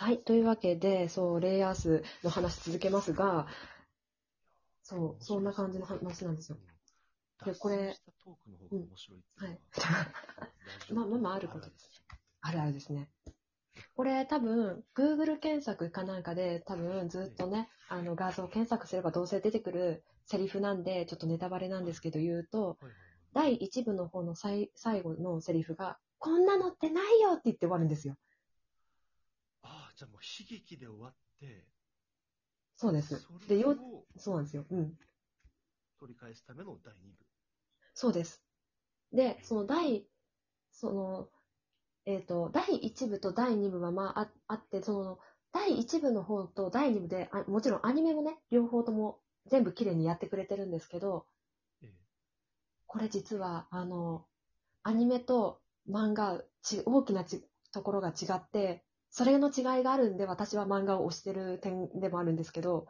はい。というわけで、そう、レイアースの話続けますが、そう、そんな感じの話なんですよ。でこれうのは大丈夫まあまあまああることです。あるあるですね。これ多分、Google 検索かなんかで多分ずっとね、あの画像検索すればどうせ出てくるセリフなんで、ちょっとネタバレなんですけど言うと、第1部の方の最最後のセリフが、こんなのってないよって言って終わるんですよ。じゃあもう悲劇で終わって、そうです。そで、よ、そうなんですよ。うん。取り返すための第2部。そうです。で、その第、その、えっ、と、第1部と第2部はまあああって、その、第1部の方と第2部であ、もちろんアニメもね、両方とも全部綺麗にやってくれてるんですけど、ええこれ実は、あの、アニメと漫画、ち大きなちところが違って、それの違いがあるんで、私は漫画を推してる点でもあるんですけど、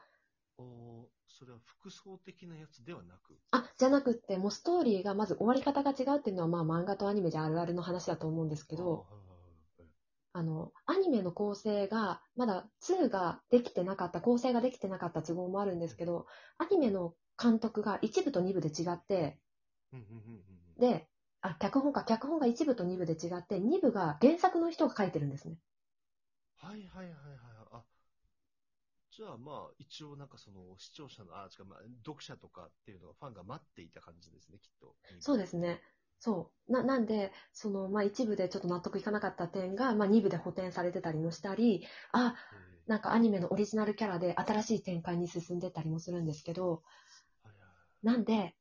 おーそれは複層的なやつではなく、あ、じゃなくって、もうストーリーがまず終わり方が違うっていうのは、まあ漫画とアニメじゃあるあるの話だと思うんですけど、あの、アニメの構成が、まだ2ができてなかった、構成ができてなかった都合もあるんですけど、アニメの監督が1部と2部で違って、で、あ、脚本か、脚本が1部と2部で違って、2部が原作の人が書いてるんですね。はいはいはいはい。あ、じゃあまあ、一応なんかその視聴者の、あ、違う、まあ、読者とかっていうのがファンが待っていた感じですね、きっと。そうですね。そう。な、なんで、その、まあ、一部でちょっと納得いかなかった点が、まあ、二部で補填されてたりもしたり、あ、えなんかアニメのオリジナルキャラで新しい展開に進んでったりもするんですけど、なんで、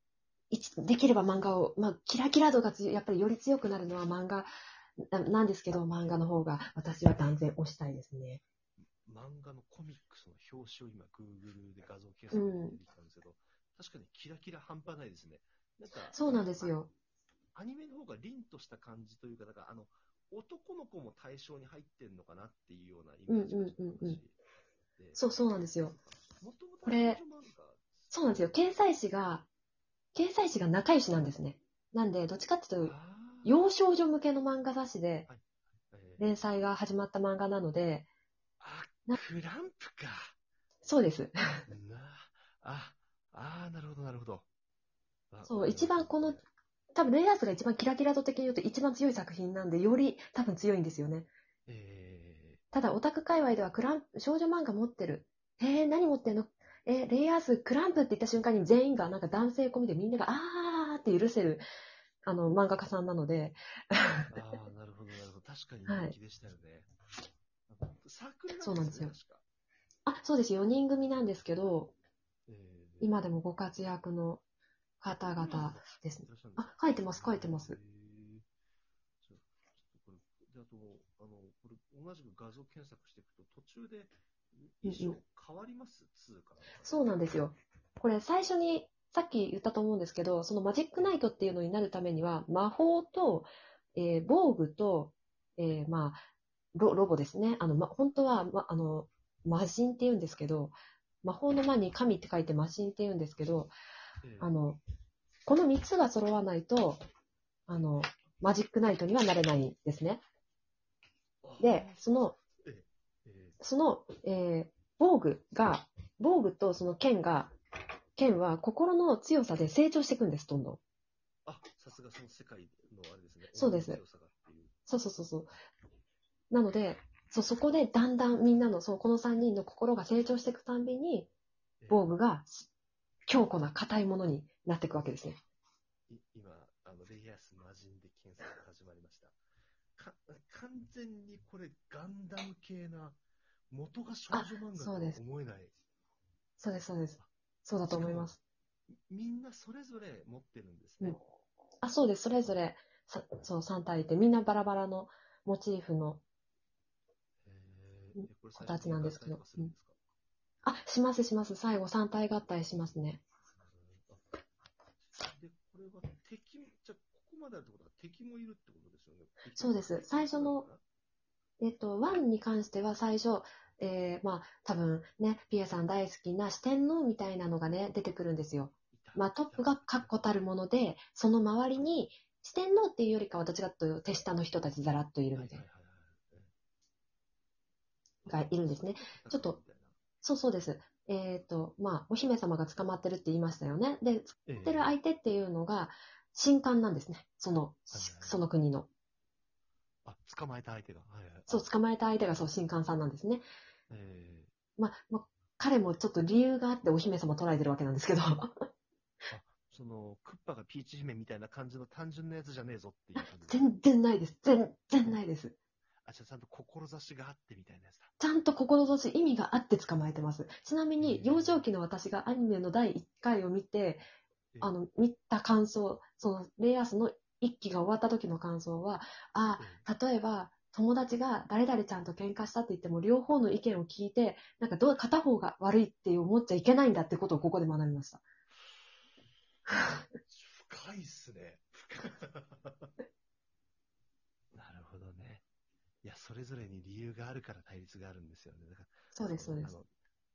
一できれば漫画を、まあ、キラキラ度がやっぱりより強くなるのは漫画ななんですけど、漫画の方が私は断然推したいですね。漫画のコミックスの表紙を今、Google で画像検索できたんですけど、確かにキラキラ半端ないですね。なんかそうなんですよ。アニメの方が凛とした感じというか、だからあの男の子も対象に入ってんのかなっていうようなイメージがしうんうんうんうんでそうそうなんですよ。これそうなんですよ。掲載誌が、掲載誌が仲良しなんですね。なんで、どっちかっていうと、幼少女向けの漫画雑誌でえー連載が始まった漫画なので、あ、なクランプか。そうです。なあ、あーなるほど、なるほど。あそう、一番この、多分レイアースが一番キラキラ度的に言うと一番強い作品なんで、より多分強いんですよね。えただ、オタク界隈ではクランプ、少女漫画持ってる。えー、何持ってんの？えーレイアース、クランプって言った瞬間に全員がなんか男性込みでみんながあーって許せる、あの、漫画家さんなので、ー、ああ、なるほど、なるほど。確かにはい人気でしたよね。サークルそうなんですよ。あ、そうです、4人組なんですけど、えー今でもご活躍の方々ですね。あ、書いてます、書いてますあとこれ、で、あと、あの、これ、同じく画像検索していくと、途中で衣装変わります、?2 から。そうなんですよ。これ最初にさっき言ったと思うんですけど、そのマジックナイトっていうのになるためには、魔法と、えー防具と、えーまあロ、ロボですね。あの、ま、本当は、ま、あの、魔人って言うんですけど、魔法の魔に神って書いて魔神って言うんですけど、えーあの、この3つが揃わないと、あの、マジックナイトにはなれないんですね。で、その、えーその、えー防具が、防具とその剣が、剣は心の強さで成長していくんです、どんどん。あ、さすがその世界のあれですね。そうです。そうそうそうそう。なので、そうそこでだんだんみんなの、そうこの3人の心が成長していくたんびに、えー防具が強固な硬いものになっていくわけですね。い今、あの、レイヤース魔人で検索が始まりました。か完全にこれ、ガンダム系な、元が少女漫画とはそうです思えない。そうです、そうです。そうだと思います。みんなそれぞれ持ってるんですね。うん。あ、そうです、それぞれ、さそう、3体いて、みんなバラバラのモチーフの、子たちなんですけど。最初に合体とかするんあ、します、します。最後3体合体しますね。あで、これは敵、じゃあここまであるってことは敵もいるってことですよね。そうです。最初のえっと、1に関しては最初、えー、まあ、多分ね、ピエさん大好きな四天王みたいなのがね、出てくるんですよ。まあ、トップが確固たるもので、その周りに、四天王っていうよりかは、どっちかというと手下の人たちざらっといるみたいな。がいるんですね。ちょっと、そうそうです。えっ、と、まあ、お姫様が捕まってるって言いましたよね。で、捕えまってる相手っていうのが、神官なんですね。その、その国の。あ、捕まえた相手が。はいはい。そう、捕まえた相手がそう、神官さんなんですね。えまあ、まあ、彼もちょっと理由があってお姫様捉えてるわけなんですけど。ーその、クッパがピーチ姫みたいな感じの単純なやつじゃねえぞっていう感じ。全然ないです。全然ないです。あ、じゃあちゃんと志があってみたいなやつだ。ちゃんと志、意味があって捕まえてます。ちなみに、幼少期の私がアニメの第1回を見て、えあの、見た感想、その、レイアースの1期が終わった時の感想は、あえ例えば、友達が誰々ちゃんと喧嘩したって言っても、両方の意見を聞いて、なんかどう、片方が悪いって思っちゃいけないんだってことをここで学びました。深いっすね。なるほどね。いや、それぞれに理由があるから対立があるんですよね。だからそうです、そうです。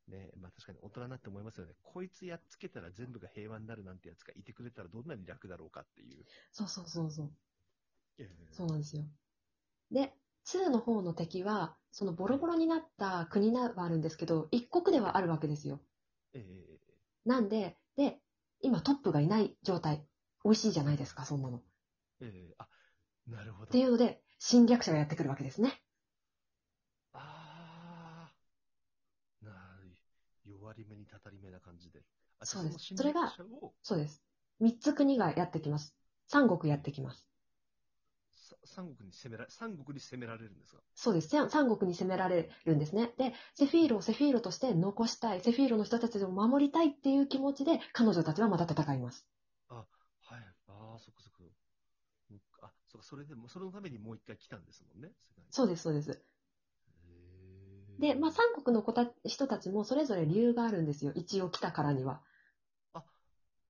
ね、まあ確かに大人になって思いますよね。こいつやっつけたら全部が平和になるなんてやつがいてくれたらどんなに楽だろうかっていう。そうそうそうそう。えそうなんですよ。で、2の方の敵は、そのボロボロになった国があるんですけど、一国ではあるわけですよ。ええなんで、で、今トップがいない状態。美味しいじゃないですか、そんなの。っええあ、なるほど。ていうので、侵略者がやってくるわけですね。ああ、なあ、弱り目にたたり目な感じで。あそうですじゃあの侵略者をそうです。三つ国がやってきます。三国やってきます。さ三国に攻めら、三国に攻められるんですか？そうです。三三国に攻められるんですね。で、セフィーロをセフィーロとして残したい、セフィーロの人たちを守りたいっていう気持ちで、彼女たちはまた戦います。はい。ああ、そっかそっか。あ、そっか、それでも、それのためにもう一回来たんですもんね。そうです、そうです。で、まあ、三国の子た人たちもそれぞれ理由があるんですよ。一応来たからには。あ、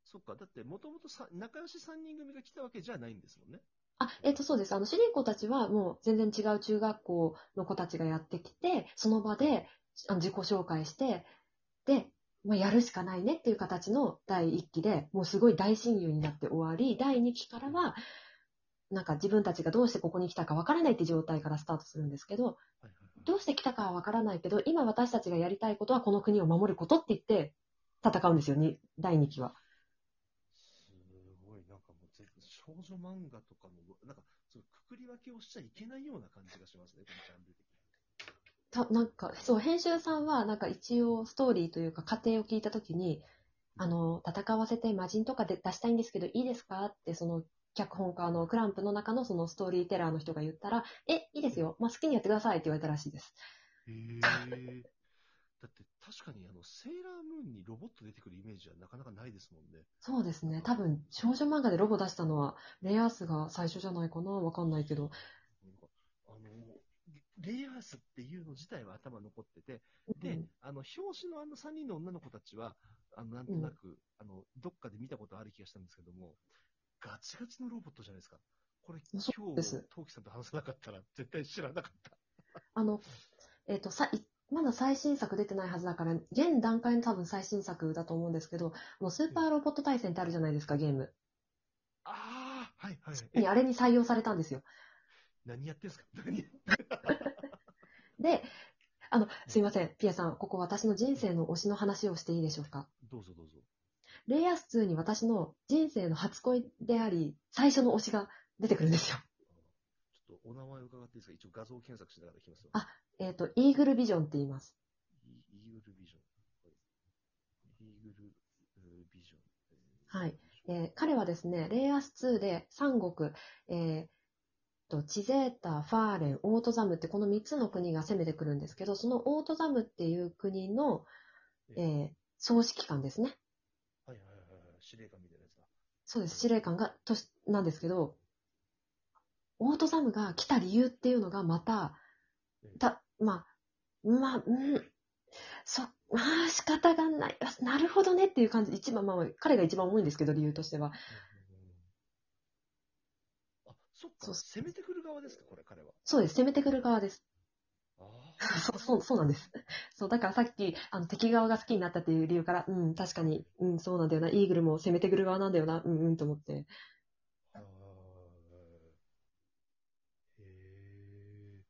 そっか。だって、もともとさ仲良し三人組が来たわけじゃないんですもんね。あ、えっ、と、そうです。あの、主人公たちはもう全然違う中学校の子たちがやってきて、その場であの自己紹介して、で、まあ、やるしかないねっていう形の第1期で、もうすごい大親友になって終わり、第2期からは、なんか自分たちがどうしてここに来たかわからないって状態からスタートするんですけど、はいはいはい。どうして来たかはわからないけど、今私たちがやりたいことはこの国を守ることって言って戦うんですよ、に第2期は。すごい、なんかもうぜ、少女漫画とかの、なんか、そうくくり分けをしちゃいけないような感じがしますね、このジャンル的に。たなんか、そう、編集さんは、なんか一応ストーリーというか、過程を聞いたときに、あの、戦わせて魔人とかで出したいんですけど、いいですか？って、その、脚本家のクランプの中のそのストーリーテラーの人が言ったら、え、いいですよ。まあ、好きにやってくださいって言われたらしいです。へえ。だって、確かに、あの、セーラームーンにロボット出てくるイメージはなかなかないですもんね。そうですね。多分、少女漫画でロボ出したのは、レアースが最初じゃないかなわかんないけど。あの、レイアースっていうの自体は頭残ってて、で、うんあの、表紙のあの3人の女の子たちは、あの、なんとなく、あの、どっかで見たことある気がしたんですけども、ガチガチのロボットじゃないですか。これ、そ今日うです、トウキさんと話さなかったら絶対知らなかった。あの、えっ、と、さ、いまだ最新作出てないはずだから、現段階の多分最新作だと思うんですけど、あのスーパーロボット対戦ってあるじゃないですか、ゲーム。ああ、はいはい。あれに採用されたんですよ。何やってんすか？何 で、あの、すいません、ピアさん、ここ私の人生の推しの話をしていいでしょうか？どうぞどうぞ。レイアス2に私の人生の初恋であり、最初の推しが出てくるんですよ。ちょっとお名前伺っていいですか？一応画像検索しながらいきますよ。あえっ、と、イーグルビジョンって言います。イイーグルビジョン。はいイーグルえービジョン。えーはい。えー彼はですね、レイアス2で三国、えーと、チゼータ、ファーレン、オートザムってこの3つの国が攻めてくるんですけど、そのオートザムっていう国の、えー総指揮官ですね。司令官みたいなやつだ。そうです、司令官が、とし、なんですけど、オートザムが来た理由っていうのがまた、た、まあ、まあ、うん、そ、まあ仕方がない。あなるほどねっていう感じ。一番、まあ、彼が一番重いんですけど、理由としては。あ、そっか。そう攻めてくる側ですか、これ、彼は。そうです、攻めてくる側です。ああ。そう、そう、そうなんです。そう、だからさっき、あの、敵側が好きになったっていう理由から、うん、確かに、うん、そうなんだよな。イーグルも攻めてくる側なんだよな。うん、うん、と思って。あーへえ。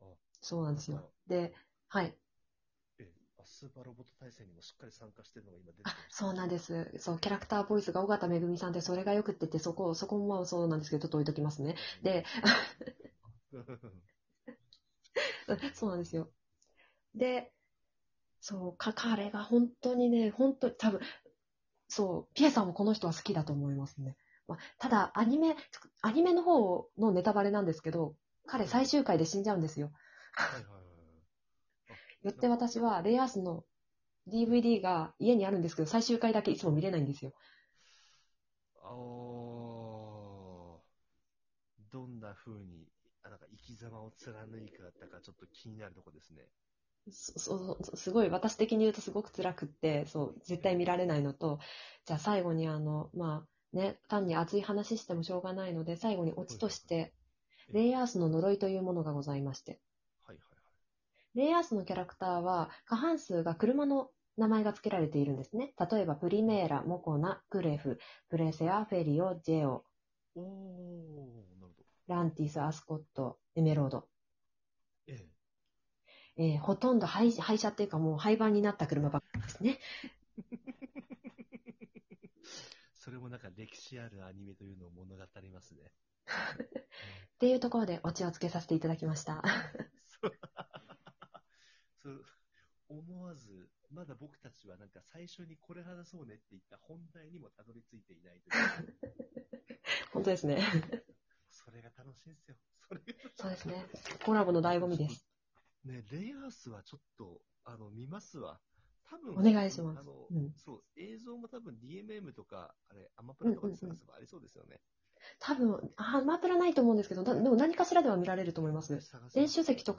あ、そうなんですよ。で、はい。え、あスーパーロボット対戦にもしっかり参加してるのが今出てきまあした。そうなんです。そう、キャラクターボイスが尾形めぐみさんで、それがよくってて、そこ、そこもまあそうなんですけど、ちょっと置いときますね。で、そうなんですよ。で、そう、か、彼が本当にね、本当に多分、そう、ピエさんもこの人は好きだと思いますね。まあ、ただ、アニメ、アニメの方のネタバレなんですけど、彼最終回で死んじゃうんですよ。はいはいはいはい。よって私は、レイアースの DVD が家にあるんですけど、最終回だけいつも見れないんですよ。あーどんな風に、あなんか生き様を貫いかったかちょっと気になるとこですね。そそうそうすごい、私的に言うとすごく辛くって、そう、絶対見られないのと、じゃあ最後にあの、まあね、単に熱い話してもしょうがないので、最後にオチとして、レイアースの呪いというものがございまして、はいはいはい。レイアースのキャラクターは過半数が車の名前が付けられているんですね。例えば、プリメーラ、モコナ、グレフ、プレセア、フェリオ、ジェオ、おー。ランティス、アスコット、エメロード。ええーほとんど廃廃車っていうかもう廃盤になった車ばっかりですね。え。それもなんか歴史あるアニメというのを物語りますね。っていうところでオチをつけさせていただきました。そう 思わず、まだ僕たちはなんか最初にこれ話そうねって言った本題にもたどり着いていないという。本当ですね。それが楽しいんですよ。それがそうですね。コラボの醍醐味です。ね、レイアースはちょっと、あの、見ますわ。多分、お願いしますあの、うんそう、映像も多分 DMM とか、あれ、アマプラとかで探せばありそうですよね。多分、あ、アマプラないと思うんですけど、だでも何かしらでは見られると思います。練習席と